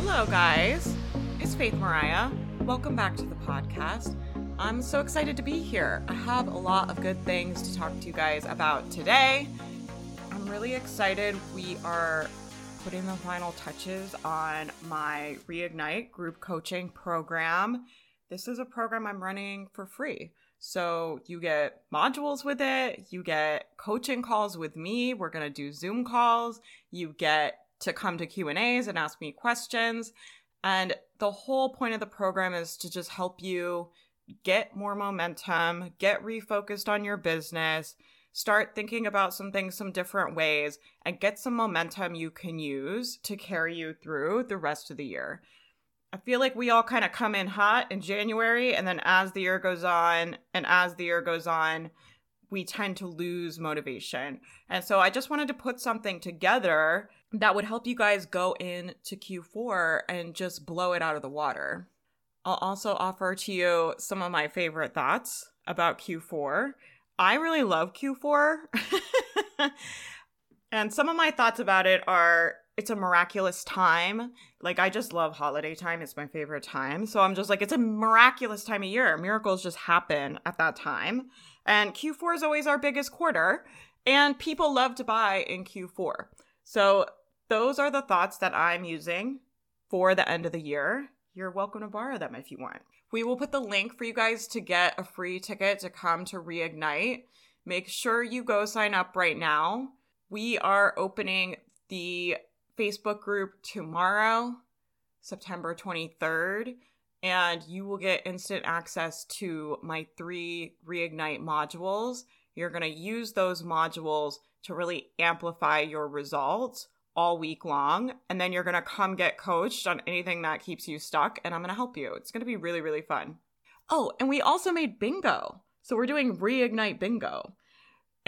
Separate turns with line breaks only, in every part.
Hello, guys. It's Faith Mariah. Welcome back to the podcast. I'm so excited to be here. I have a lot of good things to talk to you guys about today. I'm really excited. We are putting the final touches on my Reignite group coaching program. This is a program I'm running for free. So you get modules with it, you get coaching calls with me. We're going to do Zoom calls. You get to come to Q&As and ask me questions. And the whole point of the program is to just help you get more momentum, get refocused on your business, start thinking about some things some different ways, and get some momentum you can use to carry you through the rest of the year. I feel like we all kind of come in hot in January, and then as the year goes on, and as the year goes on, we tend to lose motivation. And so I just wanted to put something together that would help you guys go into Q4 and just blow it out of the water. I'll also offer to you some of my favorite thoughts about Q4. I really love Q4. and some of my thoughts about it are it's a miraculous time. Like I just love holiday time. It's my favorite time. So I'm just like it's a miraculous time of year. Miracles just happen at that time. And Q4 is always our biggest quarter and people love to buy in Q4. So those are the thoughts that I'm using for the end of the year. You're welcome to borrow them if you want. We will put the link for you guys to get a free ticket to come to Reignite. Make sure you go sign up right now. We are opening the Facebook group tomorrow, September 23rd, and you will get instant access to my three Reignite modules. You're going to use those modules to really amplify your results all week long. And then you're going to come get coached on anything that keeps you stuck. And I'm going to help you. It's going to be really, really fun. Oh, and we also made bingo. So we're doing Reignite Bingo.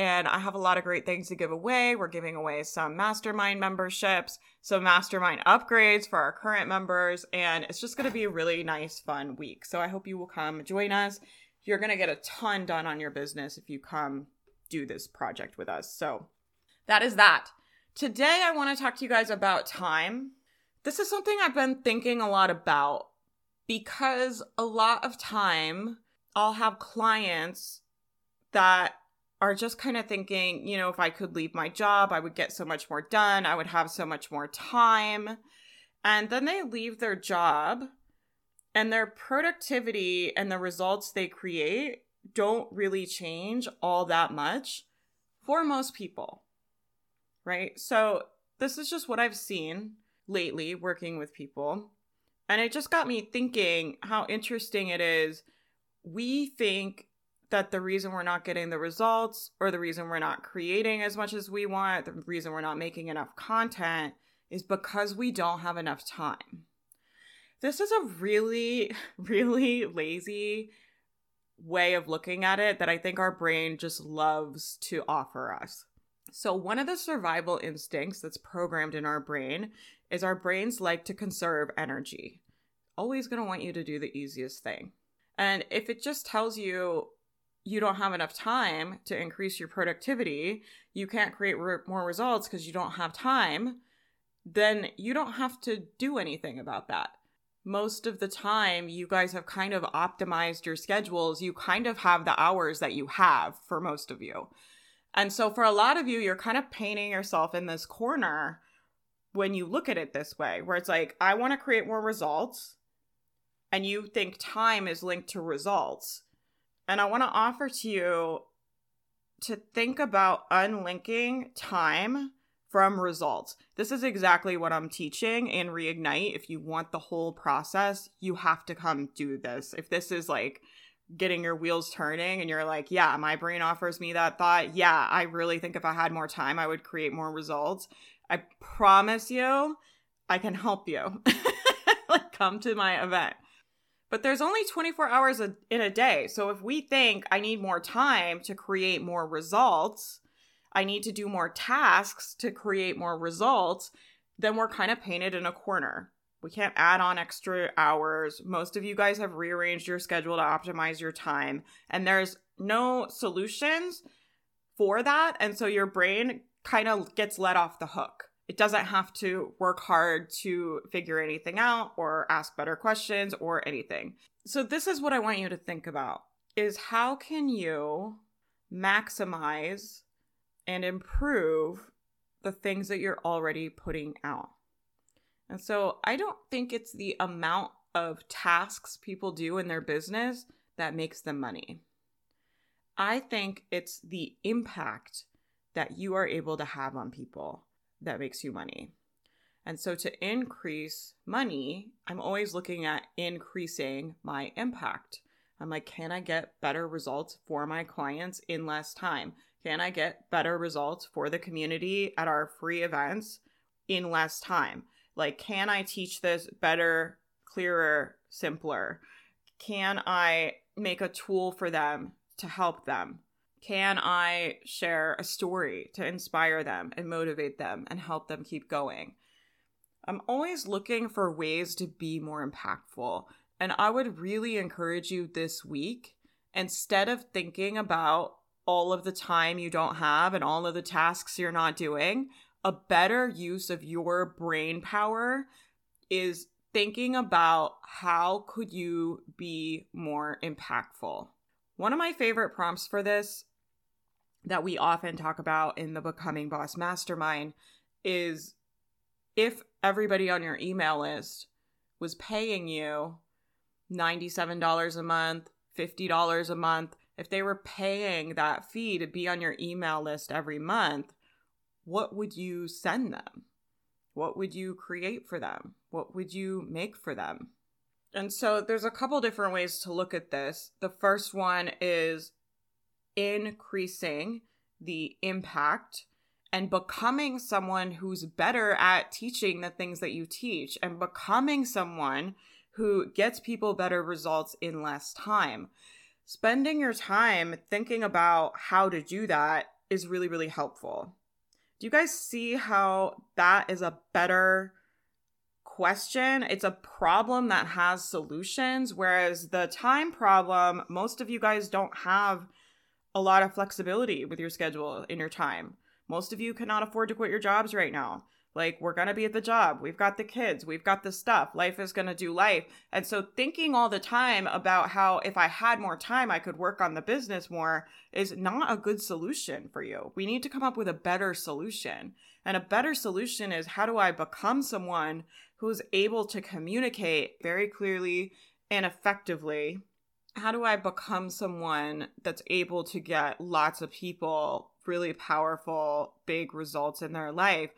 And I have a lot of great things to give away. We're giving away some mastermind memberships, some mastermind upgrades for our current members. And it's just going to be a really nice, fun week. So I hope you will come join us. You're going to get a ton done on your business if you come do this project with us. So that is that. Today, I want to talk to you guys about time. This is something I've been thinking a lot about because a lot of time I'll have clients that are just kind of thinking, you know, if I could leave my job, I would get so much more done, I would have so much more time. And then they leave their job and their productivity and the results they create don't really change all that much for most people right? So this is just what I've seen lately working with people. And it just got me thinking how interesting it is. We think that the reason we're not getting the results or the reason we're not creating as much as we want, the reason we're not making enough content is because we don't have enough time. This is a really, really lazy way of looking at it that I think our brain just loves to offer us. So, one of the survival instincts that's programmed in our brain is our brains like to conserve energy. Always to want you to do the easiest thing. And if it just tells you you don't have enough time to increase your productivity, you can't create re- more results because you don't have time, then you don't have to do anything about that. Most of the time, you guys have kind of optimized your schedules. You kind of have the hours that you have for most of you. And so for a lot of you, you're kind of painting yourself in this corner when you look at it this way, where it's like, I want to create more results. And you think time is linked to results. And I want to offer to you to think about unlinking time from results. This is exactly what I'm teaching in Reignite. If you want the whole process, you have to come do this. If this is like getting your wheels turning and you're like, yeah, my brain offers me that thought. Yeah, I really think if I had more time, I would create more results. I promise you, I can help you. like, come to my event. But there's only 24 hours in a day. So if we think I need more time to create more results, I need to do more tasks to create more results, then we're kind of painted in a corner. We can't add on extra hours. Most of you guys have rearranged your schedule to optimize your time, and there's no solutions for that. And so your brain kind of gets let off the hook. It doesn't have to work hard to figure anything out or ask better questions or anything. So this is what I want you to think about is how can you maximize and improve the things that you're already putting out? And so I don't think it's the amount of tasks people do in their business that makes them money. I think it's the impact that you are able to have on people that makes you money. And so to increase money, I'm always looking at increasing my impact. I'm like, can I get better results for my clients in less time? Can I get better results for the community at our free events in less time? Like, can I teach this better, clearer, simpler? Can I make a tool for them to help them? Can I share a story to inspire them and motivate them and help them keep going? I'm always looking for ways to be more impactful. And I would really encourage you this week, instead of thinking about all of the time you don't have and all of the tasks you're not doing, a better use of your brain power is thinking about how could you be more impactful. One of my favorite prompts for this that we often talk about in the Becoming Boss Mastermind is if everybody on your email list was paying you $97 a month, $50 a month, if they were paying that fee to be on your email list every month, what would you send them? What would you create for them? What would you make for them? And so there's a couple different ways to look at this. The first one is increasing the impact and becoming someone who's better at teaching the things that you teach and becoming someone who gets people better results in less time. Spending your time thinking about how to do that is really, really helpful. Do you guys see how that is a better question? It's a problem that has solutions, whereas the time problem, most of you guys don't have a lot of flexibility with your schedule in your time. Most of you cannot afford to quit your jobs right now. Like, we're going to be at the job. We've got the kids. We've got the stuff. Life is going to do life. And so, thinking all the time about how if I had more time, I could work on the business more is not a good solution for you. We need to come up with a better solution. And a better solution is how do I become someone who's able to communicate very clearly and effectively how do I become someone that's able to get lots of people really powerful, big results in their life?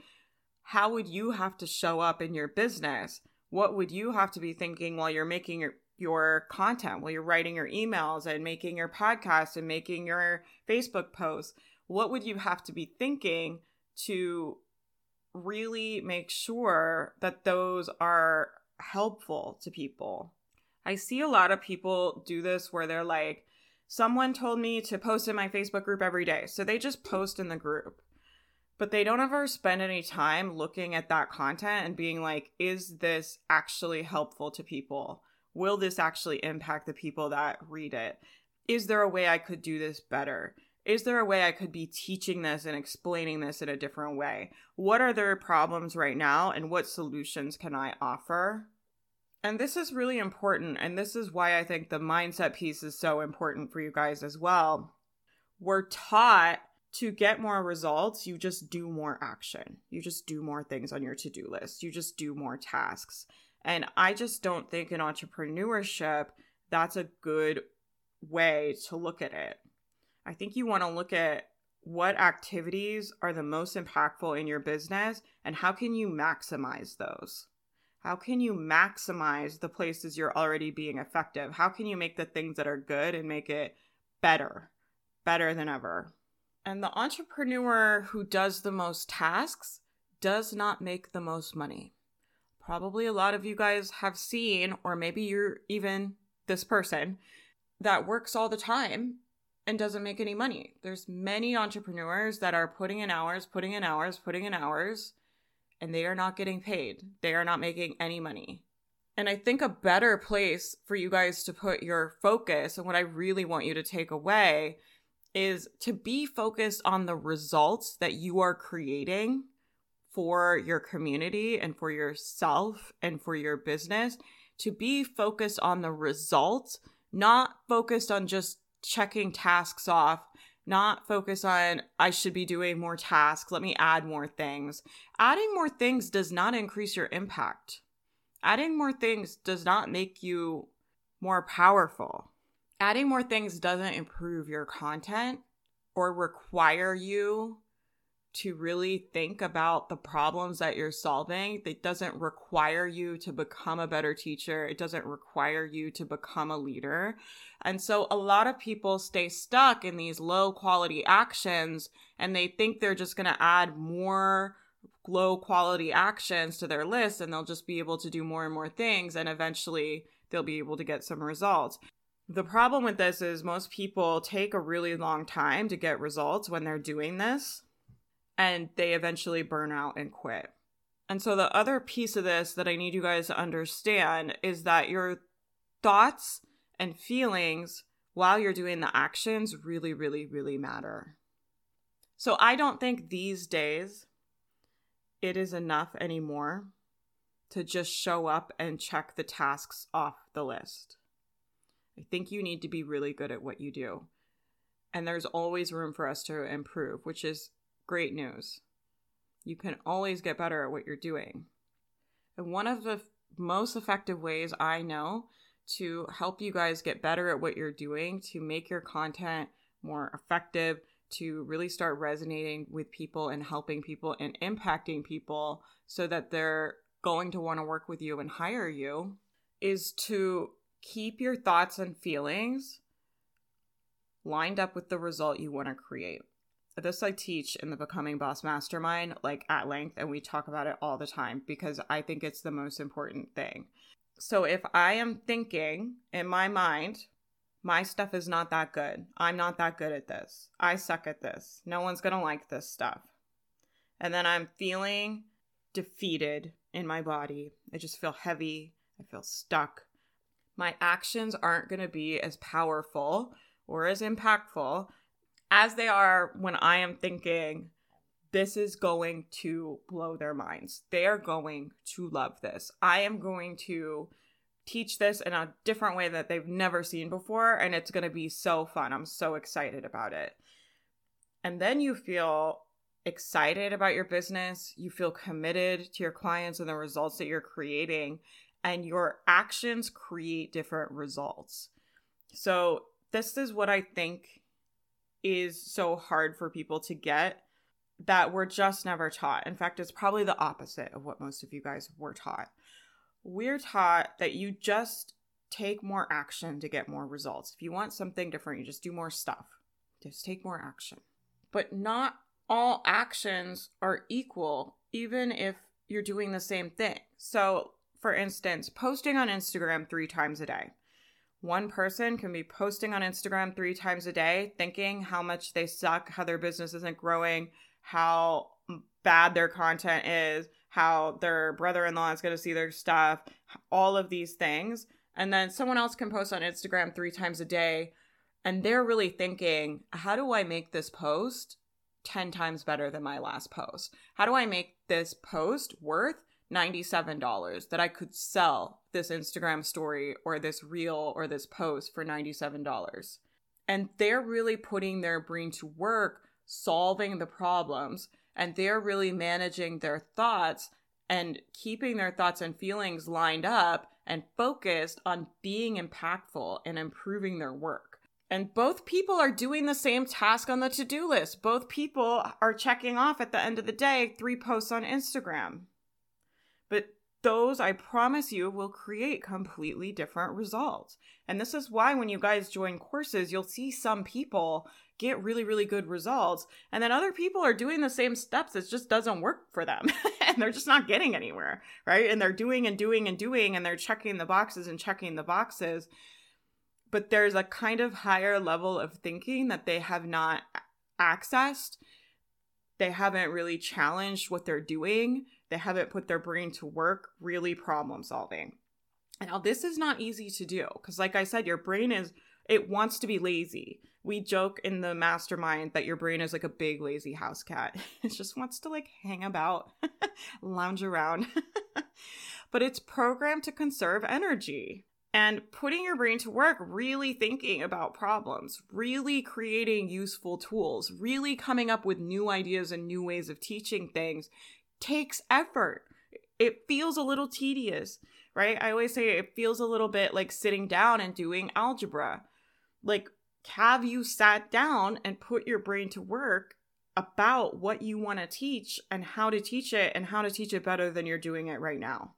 How would you have to show up in your business? What would you have to be thinking while you're making your your content, while you're writing your emails and making your podcast and making your Facebook posts? What would you have to be thinking to really make sure that those are helpful to people? I see a lot of people do this where they're like, someone told me to post in my Facebook group every day. So they just post in the group. But they don't ever spend any time looking at that content and being like, is this actually helpful to people? Will this actually impact the people that read it? Is there a way I could do this better? Is there a way I could be teaching this and explaining this in a different way? What are their problems right now and what solutions can I offer? And this is really important. And this is why I think the mindset piece is so important for you guys as well. We're taught to get more results, you just do more action. You just do more things on your to do list. You just do more tasks. And I just don't think in entrepreneurship, that's a good way to look at it. I think you want to look at what activities are the most impactful in your business and how can you maximize those? How can you maximize the places you're already being effective? How can you make the things that are good and make it better, better than ever? And the entrepreneur who does the most tasks does not make the most money. Probably a lot of you guys have seen, or maybe you're even this person that works all the time and doesn't make any money. There's many entrepreneurs that are putting in hours, putting in hours, putting in hours, and they are not getting paid. They are not making any money. And I think a better place for you guys to put your focus and what I really want you to take away is to be focused on the results that you are creating for your community and for yourself and for your business to be focused on the results, not focused on just checking tasks off, not focus on I should be doing more tasks, let me add more things. Adding more things does not increase your impact. Adding more things does not make you more powerful. Adding more things doesn't improve your content or require you to really think about the problems that you're solving. It doesn't require you to become a better teacher. It doesn't require you to become a leader. And so a lot of people stay stuck in these low quality actions and they think they're just going to add more low quality actions to their list and they'll just be able to do more and more things and eventually they'll be able to get some results. The problem with this is most people take a really long time to get results when they're doing this and they eventually burn out and quit. And so the other piece of this that I need you guys to understand is that your thoughts and feelings while you're doing the actions really, really, really matter. So I don't think these days it is enough anymore to just show up and check the tasks off the list. I think you need to be really good at what you do. And there's always room for us to improve, which is great news. You can always get better at what you're doing. And one of the most effective ways I know to help you guys get better at what you're doing, to make your content more effective, to really start resonating with people and helping people and impacting people so that they're going to want to work with you and hire you, is to keep your thoughts and feelings lined up with the result you want to create this I teach in the Becoming Boss Mastermind, like at length, and we talk about it all the time because I think it's the most important thing. So if I am thinking in my mind, my stuff is not that good, I'm not that good at this, I suck at this, no one's gonna like this stuff. And then I'm feeling defeated in my body. I just feel heavy, I feel stuck. My actions aren't gonna be as powerful or as impactful as they are when I am thinking, this is going to blow their minds. They are going to love this. I am going to teach this in a different way that they've never seen before, and it's going to be so fun. I'm so excited about it. And then you feel excited about your business, you feel committed to your clients and the results that you're creating, and your actions create different results. So, this is what I think is so hard for people to get that we're just never taught. In fact, it's probably the opposite of what most of you guys were taught. We're taught that you just take more action to get more results. If you want something different, you just do more stuff. Just take more action. But not all actions are equal, even if you're doing the same thing. So, for instance, posting on Instagram three times a day. One person can be posting on Instagram three times a day, thinking how much they suck, how their business isn't growing, how bad their content is, how their brother in law is going to see their stuff, all of these things. And then someone else can post on Instagram three times a day, and they're really thinking, how do I make this post 10 times better than my last post? How do I make this post worth $97 that I could sell this Instagram story or this reel or this post for $97. And they're really putting their brain to work solving the problems and they're really managing their thoughts and keeping their thoughts and feelings lined up and focused on being impactful and improving their work. And both people are doing the same task on the to do list. Both people are checking off at the end of the day three posts on Instagram. But those, I promise you, will create completely different results. And this is why when you guys join courses, you'll see some people get really, really good results. And then other people are doing the same steps. It just doesn't work for them. and they're just not getting anywhere, right? And they're doing and doing and doing, and they're checking the boxes and checking the boxes. But there's a kind of higher level of thinking that they have not accessed. They haven't really challenged what they're doing they haven't put their brain to work really problem solving. Now, this is not easy to do because, like I said, your brain is, it wants to be lazy. we joke in the mastermind that your brain is like a big lazy house cat. It just wants to like hang about, lounge around. but it's programmed to conserve energy and putting your brain to work, really thinking about problems, really creating useful tools, really coming up with new ideas and new ways of teaching things takes effort. It feels a little tedious, right? I always say it feels a little bit like sitting down and doing algebra. Like, have you sat down and put your brain to work about what you want to teach and how to teach it and how to teach it better than you're doing it right now?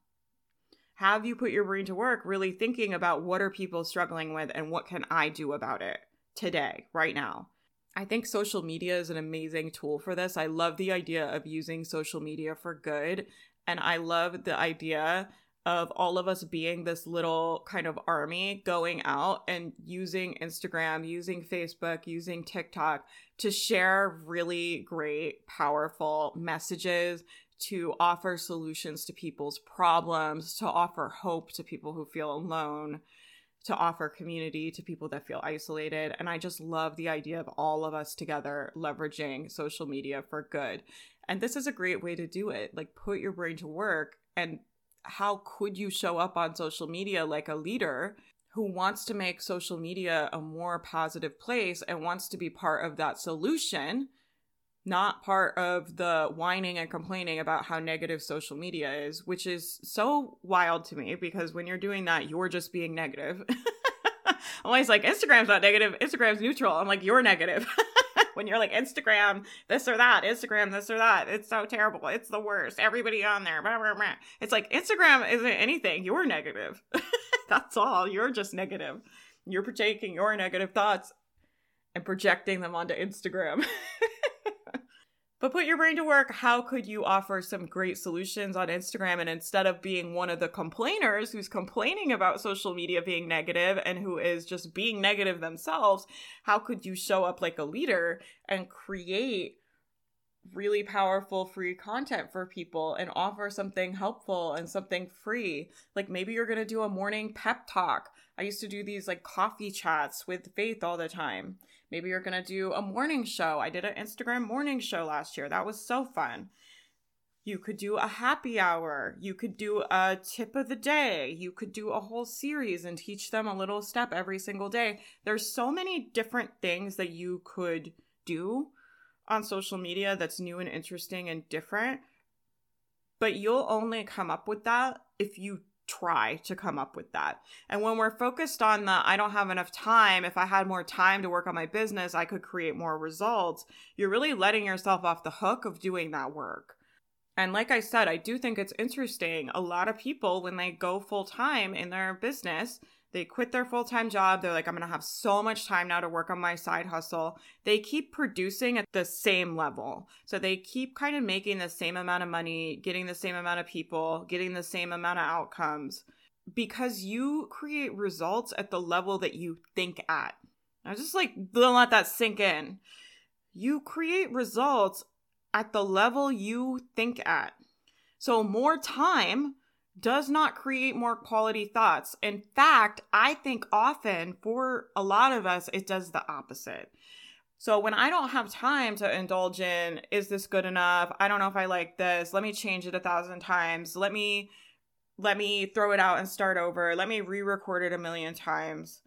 have you put your brain to work really thinking about what are people struggling with and what can I do about it today, right now? I think social media is an amazing tool for this. I love the idea of using social media for good. And I love the idea of all of us being this little kind of army going out and using Instagram, using Facebook, using TikTok to share really great, powerful messages, to offer solutions to people's problems, to offer hope to people who feel alone, to offer community to people that feel isolated. And I just love the idea of all of us together leveraging social media for good. And this is a great way to do it. Like, put your brain to work. And how could you show up on social media like a leader who wants to make social media a more positive place and wants to be part of that solution? Not part of the whining and complaining about how negative social media is, which is so wild to me because when you're doing that, you're just being negative. I'm always like, Instagram's not negative, Instagram's neutral. I'm like, you're negative. when you're like, Instagram, this or that, Instagram, this or that, it's so terrible. It's the worst. Everybody on there. Blah, blah, blah. It's like, Instagram isn't anything. You're negative. That's all. You're just negative. You're taking your negative thoughts and projecting them onto Instagram. But put your brain to work. How could you offer some great solutions on Instagram? And instead of being one of the complainers who's complaining about social media being negative and who is just being negative themselves, how could you show up like a leader and create really powerful free content for people and offer something helpful and something free? Like maybe you're going to do a morning pep talk. I used to do these like coffee chats with Faith all the time Maybe you're going to do a morning show. I did an Instagram morning show last year. That was so fun. You could do a happy hour. You could do a tip of the day. You could do a whole series and teach them a little step every single day. There's so many different things that you could do on social media that's new and interesting and different. But you'll only come up with that if you try to come up with that. And when we're focused on the I don't have enough time, if I had more time to work on my business, I could create more results, you're really letting yourself off the hook of doing that work. And like I said, I do think it's interesting. A lot of people, when they go full time in their business, they quit their full time job. They're like, I'm going to have so much time now to work on my side hustle. They keep producing at the same level. So they keep kind of making the same amount of money, getting the same amount of people, getting the same amount of outcomes because you create results at the level that you think at. I just like don't let that sink in. You create results at the level you think at. So more time does not create more quality thoughts. In fact, I think often for a lot of us, it does the opposite. So when I don't have time to indulge in, is this good enough? I don't know if I like this. Let me change it a thousand times. Let me let me throw it out and start over. Let me re-record it a million times.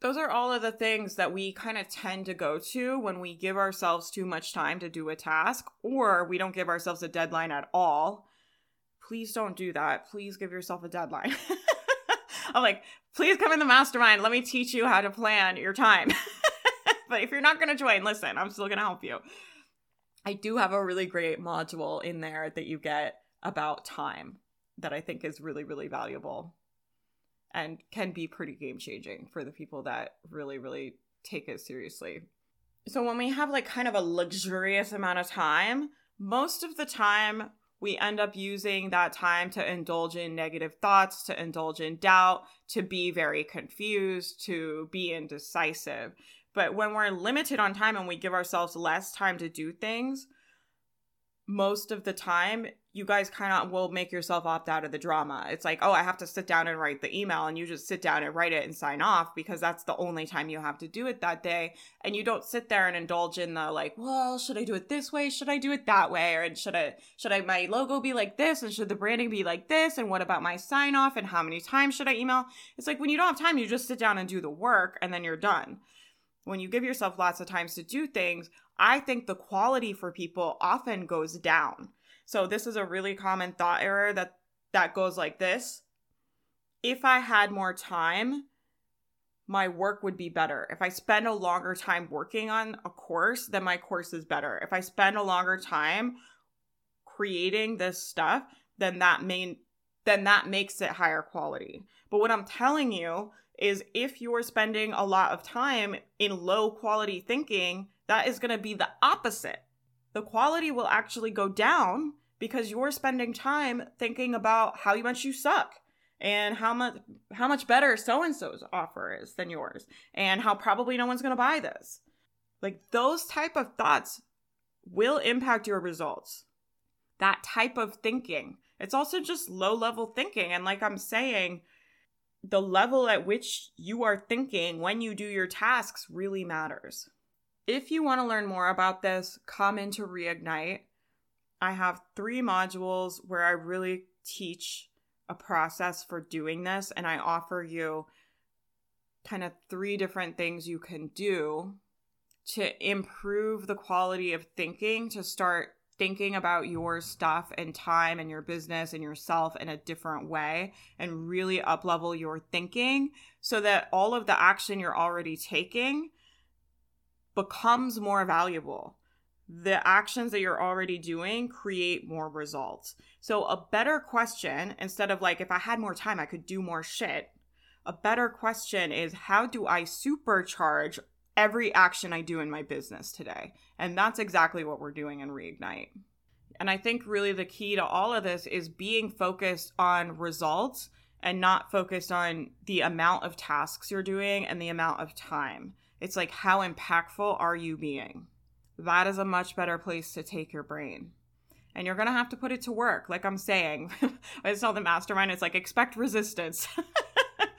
Those are all of the things that we kind of tend to go to when we give ourselves too much time to do a task or we don't give ourselves a deadline at all please don't do that. Please give yourself a deadline. I'm like, please come in the mastermind. Let me teach you how to plan your time. but if you're not going to join, listen, I'm still going to help you. I do have a really great module in there that you get about time that I think is really, really valuable and can be pretty game changing for the people that really, really take it seriously. So, when we have like kind of a luxurious amount of time, most of the time we end up using that time to indulge in negative thoughts, to indulge in doubt, to be very confused, to be indecisive. But when we're limited on time and we give ourselves less time to do things, most of the time you guys kind of will make yourself opt out of the drama. It's like, oh, I have to sit down and write the email, and you just sit down and write it and sign off because that's the only time you have to do it that day. And you don't sit there and indulge in the like, well, should I do it this way? Should I do it that way? Or should I should I my logo be like this? And should the branding be like this? And what about my sign off? And how many times should I email? It's like when you don't have time, you just sit down and do the work, and then you're done. When you give yourself lots of times to do things, I think the quality for people often goes down so this is a really common thought error that that goes like this. If I had more time, my work would be better. If I spend a longer time working on a course, then my course is better. If I spend a longer time creating this stuff, then that main then that makes it higher quality. But what I'm telling you is if you're spending a lot of time in low quality thinking, that is going to be the opposite the quality will actually go down because you're spending time thinking about how much you suck and how much how much better so and so's offer is than yours and how probably no one's going to buy this. Like those type of thoughts will impact your results. That type of thinking. It's also just low level thinking and like I'm saying the level at which you are thinking when you do your tasks really matters. If you want to learn more about this, come into Reignite. I have three modules where I really teach a process for doing this, and I offer you kind of three different things you can do to improve the quality of thinking, to start thinking about your stuff and time and your business and yourself in a different way and really up level your thinking so that all of the action you're already taking becomes more valuable. The actions that you're already doing create more results. So, a better question, instead of like, if I had more time, I could do more shit, a better question is, how do I supercharge every action I do in my business today? And that's exactly what we're doing in Reignite. And I think really the key to all of this is being focused on results and not focused on the amount of tasks you're doing and the amount of time. It's like, how impactful are you being? That is a much better place to take your brain. And you're going to have to put it to work. Like I'm saying, I saw the mastermind, it's like, expect resistance.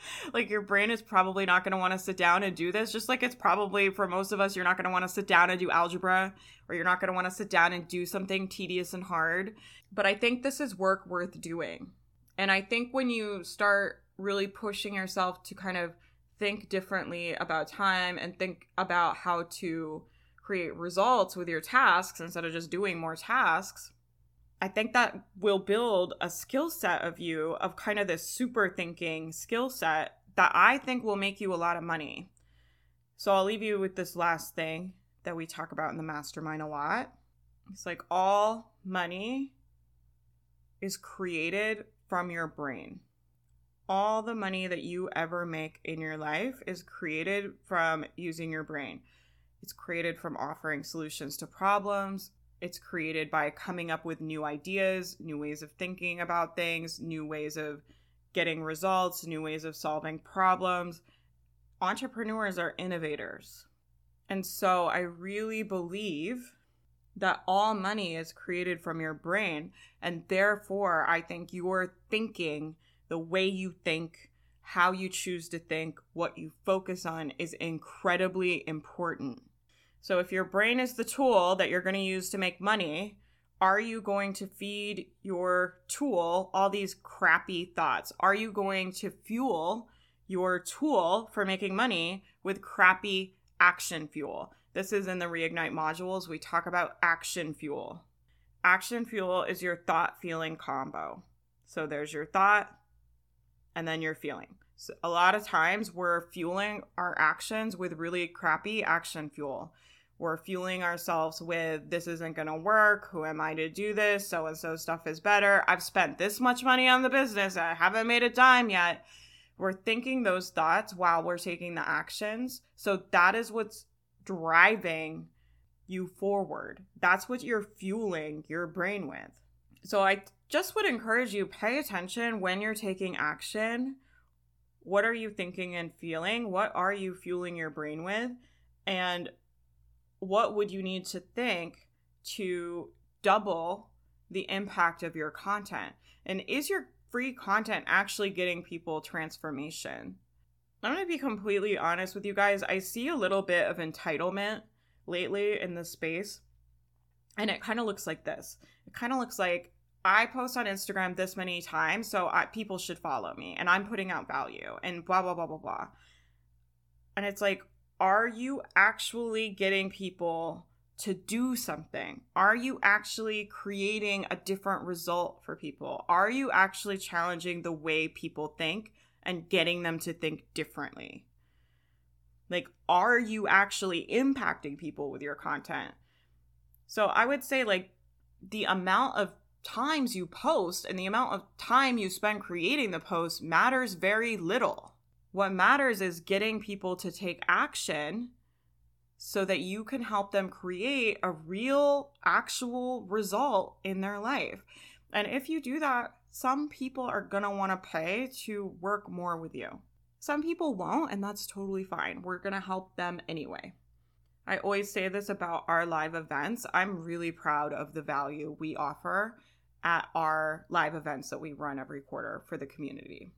like your brain is probably not going to want to sit down and do this just like it's probably for most of us you're not going to want to sit down and do algebra or you're not going to want to sit down and do something tedious and hard. But i think this is work worth doing. And i think when you start really pushing yourself to kind of think differently about time and think about how to create results with your tasks instead of just doing more tasks, I think that will build a skill set of you of kind of this super thinking skill set that I think will make you a lot of money. So I'll leave you with this last thing that we talk about in the mastermind a lot. It's like all money is created from your brain all the money that you ever make in your life is created from using your brain. It's created from offering solutions to problems. It's created by coming up with new ideas, new ways of thinking about things, new ways of getting results, new ways of solving problems. Entrepreneurs are innovators. And so I really believe that all money is created from your brain. And therefore, I think your thinking the way you think, how you choose to think, what you focus on is incredibly important. So, if your brain is the tool that you're going to use to make money, are you going to feed your tool all these crappy thoughts? Are you going to fuel your tool for making money with crappy action fuel? This is in the Reignite modules. We talk about action fuel. Action fuel is your thought feeling combo. So there's your thought, and then you're feeling. So a lot of times we're fueling our actions with really crappy action fuel. We're fueling ourselves with this isn't going to work. Who am I to do this? So and so stuff is better. I've spent this much money on the business. I haven't made a dime yet. We're thinking those thoughts while we're taking the actions. So that is what's driving you forward. That's what you're fueling your brain with. So I just would encourage you pay attention when you're taking action. What are you thinking and feeling? What are you fueling your brain with? And what would you need to think to double the impact of your content? And is your free content actually getting people transformation? I'm going to be completely honest with you guys. I see a little bit of entitlement lately in this space. And it kind of looks like this. It kind of looks like I post on Instagram this many times, so I, people should follow me, and I'm putting out value, and blah, blah, blah, blah, blah. And it's like, are you actually getting people to do something? Are you actually creating a different result for people? Are you actually challenging the way people think and getting them to think differently? Like, are you actually impacting people with your content? So I would say, like, the amount of times you post and the amount of time you spend creating the post matters very little. What matters is getting people to take action so that you can help them create a real, actual result in their life. And if you do that, some people are want to pay to work more with you. Some people won't, and that's totally fine. We're to help them anyway. I always say this about our live events. I'm really proud of the value we offer at our live events that we run every quarter for the community.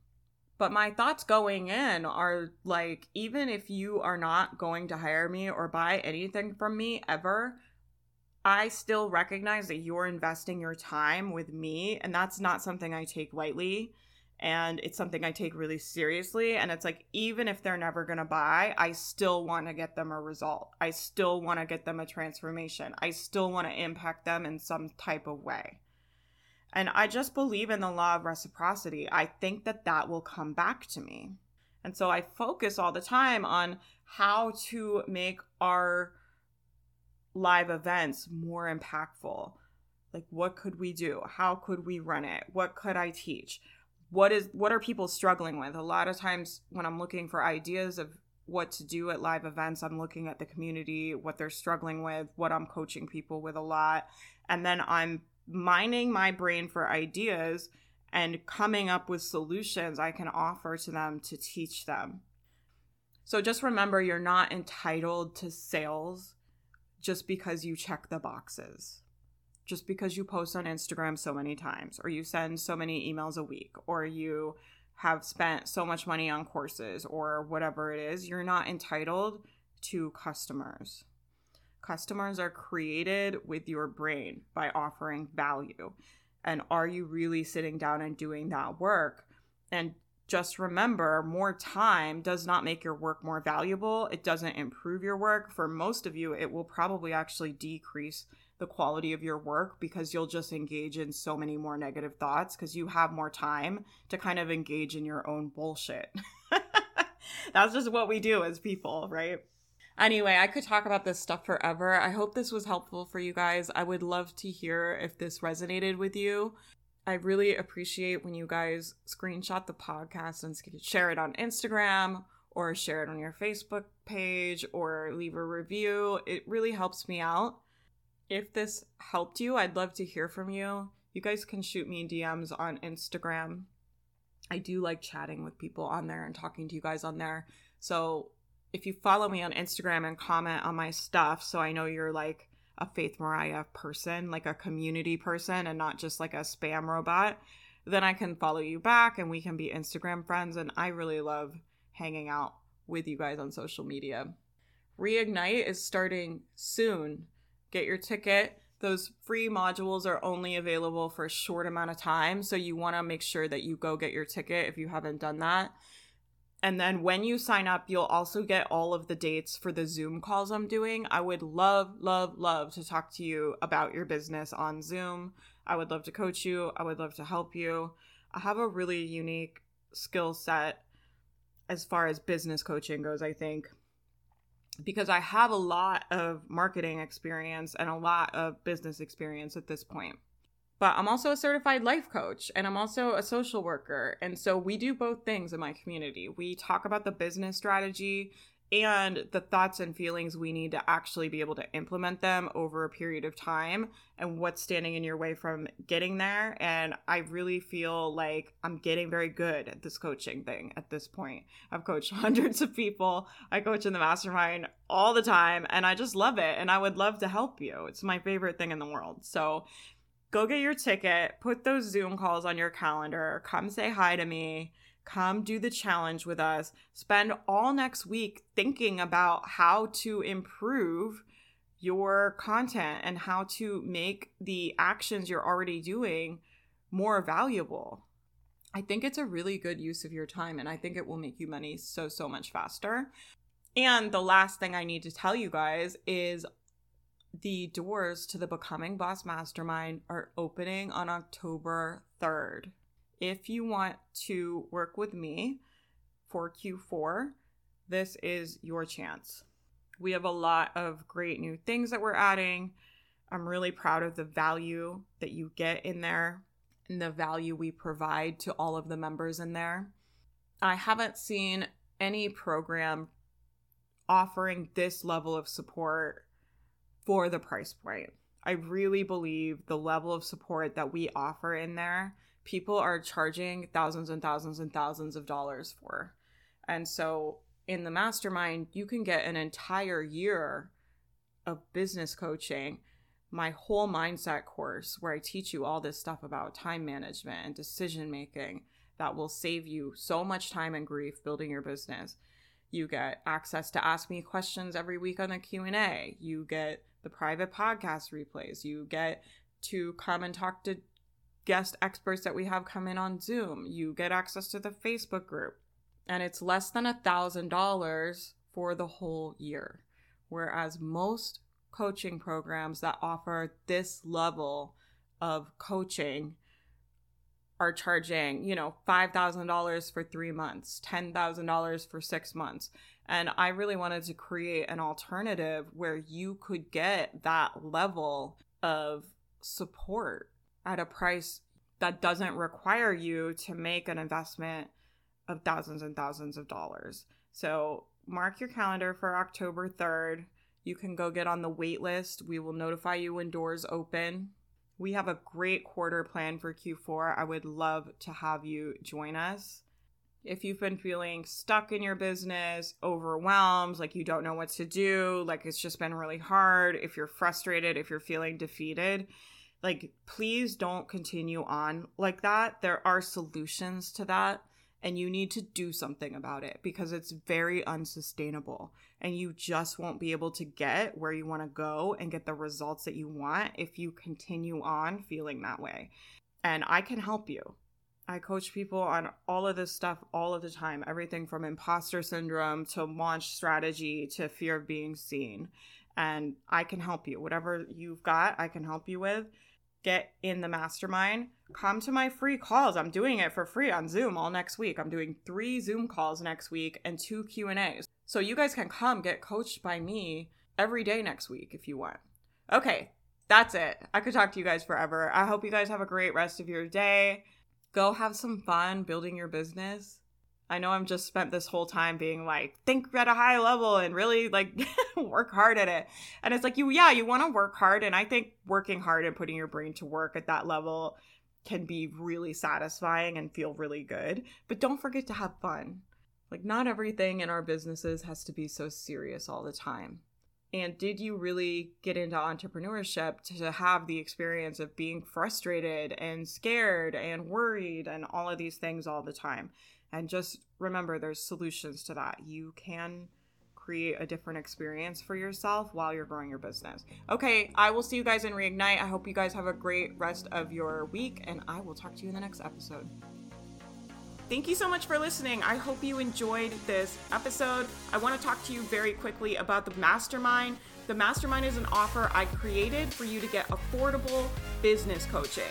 But my thoughts going in are like, even if you are not going to hire me or buy anything from me ever, I still recognize that you're investing your time with me. And that's not something I take lightly. And it's something I take really seriously. And it's like, even if they're never going to buy, I still want to get them a result. I still want to get them a transformation. I still want to impact them in some type of way. And I just believe in the law of reciprocity. I think that that will come back to me. And so I focus all the time on how to make our live events more impactful. Like what could we do? How could we run it? What could I teach? What is what are people struggling with? A lot of times when I'm looking for ideas of what to do at live events, I'm looking at the community, what they're struggling with, what I'm coaching people with a lot, and then I'm mining my brain for ideas and coming up with solutions I can offer to them to teach them. So just remember you're not entitled to sales just because you check the boxes. Just because you post on Instagram so many times, or you send so many emails a week, or you have spent so much money on courses, or whatever it is, you're not entitled to customers. Customers are created with your brain by offering value. And are you really sitting down and doing that work? And just remember more time does not make your work more valuable. It doesn't improve your work. For most of you, it will probably actually decrease the quality of your work because you'll just engage in so many more negative thoughts because you have more time to kind of engage in your own bullshit. That's just what we do as people, right? Anyway, I could talk about this stuff forever. I hope this was helpful for you guys. I would love to hear if this resonated with you. I really appreciate when you guys screenshot the podcast and share it on Instagram or share it on your Facebook page or leave a review. It really helps me out. If this helped you, I'd love to hear from you. You guys can shoot me DMs on Instagram. I do like chatting with people on there and talking to you guys on there. So if you follow me on Instagram and comment on my stuff, so I know you're like a Faith Mariah person, like a community person, and not just like a spam robot, then I can follow you back and we can be Instagram friends. And I really love hanging out with you guys on social media. Reignite is starting soon. Get your ticket. Those free modules are only available for a short amount of time, so you want to make sure that you go get your ticket if you haven't done that. And then when you sign up, you'll also get all of the dates for the Zoom calls I'm doing. I would love, love, love to talk to you about your business on Zoom. I would love to coach you. I would love to help you. I have a really unique skill set as far as business coaching goes, I think, because I have a lot of marketing experience and a lot of business experience at this point but I'm also a certified life coach and I'm also a social worker. And so we do both things in my community. We talk about the business strategy and the thoughts and feelings we need to actually be able to implement them over a period of time and what's standing in your way from getting there and i really feel like i'm getting very good at this coaching thing at this point i've coached hundreds of people i coach in the mastermind all the time and i just love it and i would love to help you it's my favorite thing in the world so go get your ticket put those zoom calls on your calendar come say hi to me Come do the challenge with us. Spend all next week thinking about how to improve your content and how to make the actions you're already doing more valuable. I think it's a really good use of your time and I think it will make you money so, so much faster. And the last thing I need to tell you guys is the doors to the Becoming Boss Mastermind are opening on October 3rd if you want to work with me for Q4, this is your chance. We have a lot of great new things that we're adding. I'm really proud of the value that you get in there and the value we provide to all of the members in there. I haven't seen any program offering this level of support for the price point. I really believe the level of support that we offer in there people are charging thousands and thousands and thousands of dollars for. And so in the mastermind, you can get an entire year of business coaching, my whole mindset course where I teach you all this stuff about time management and decision making that will save you so much time and grief building your business. You get access to ask me questions every week on the Q&A. You get the private podcast replays. You get to come and talk to guest experts that we have come in on Zoom. You get access to the Facebook group. And it's less than a $1,000 for the whole year. Whereas most coaching programs that offer this level of coaching are charging, you know, $5,000 for three months, $10,000 for six months. And I really wanted to create an alternative where you could get that level of support at a price that doesn't require you to make an investment of thousands and thousands of dollars. So mark your calendar for October 3rd. You can go get on the wait list. We will notify you when doors open. We have a great quarter plan for Q4. I would love to have you join us. If you've been feeling stuck in your business, overwhelmed, like you don't know what to do, like it's just been really hard, if you're frustrated, if you're feeling defeated, like please don't continue on like that. There are solutions to that and you need to do something about it because it's very unsustainable and you just won't be able to get where you want to go and get the results that you want if you continue on feeling that way. And i can help you I coach people on all of this stuff all of the time everything from imposter syndrome to launch strategy to fear of being seen. And I can help you. Whatever you've got, I can help you with get in the mastermind, come to my free calls. I'm doing it for free on Zoom all next week. I'm doing 3 Zoom calls next week and 2 Q&As. So you guys can come get coached by me every day next week if you want. Okay, that's it. I could talk to you guys forever. I hope you guys have a great rest of your day. Go have some fun building your business. I know I'm just spent this whole time being like, think at a high level and really like work hard at it. And it's like, you, yeah, you want to work hard. And I think working hard and putting your brain to work at that level can be really satisfying and feel really good. But don't forget to have fun. Like, not everything in our businesses has to be so serious all the time. And did you really get into entrepreneurship to have the experience of being frustrated and scared and worried and all of these things all the time? And just remember there's solutions to that. You can create a different experience for yourself while you're growing your business. Okay, I will see you guys in Reignite. I hope you guys have a great rest of your week, and I will talk to you in the next episode. Thank you so much for listening. I hope you enjoyed this episode. I want to talk to you very quickly about the mastermind. The mastermind is an offer I created for you to get affordable business coaching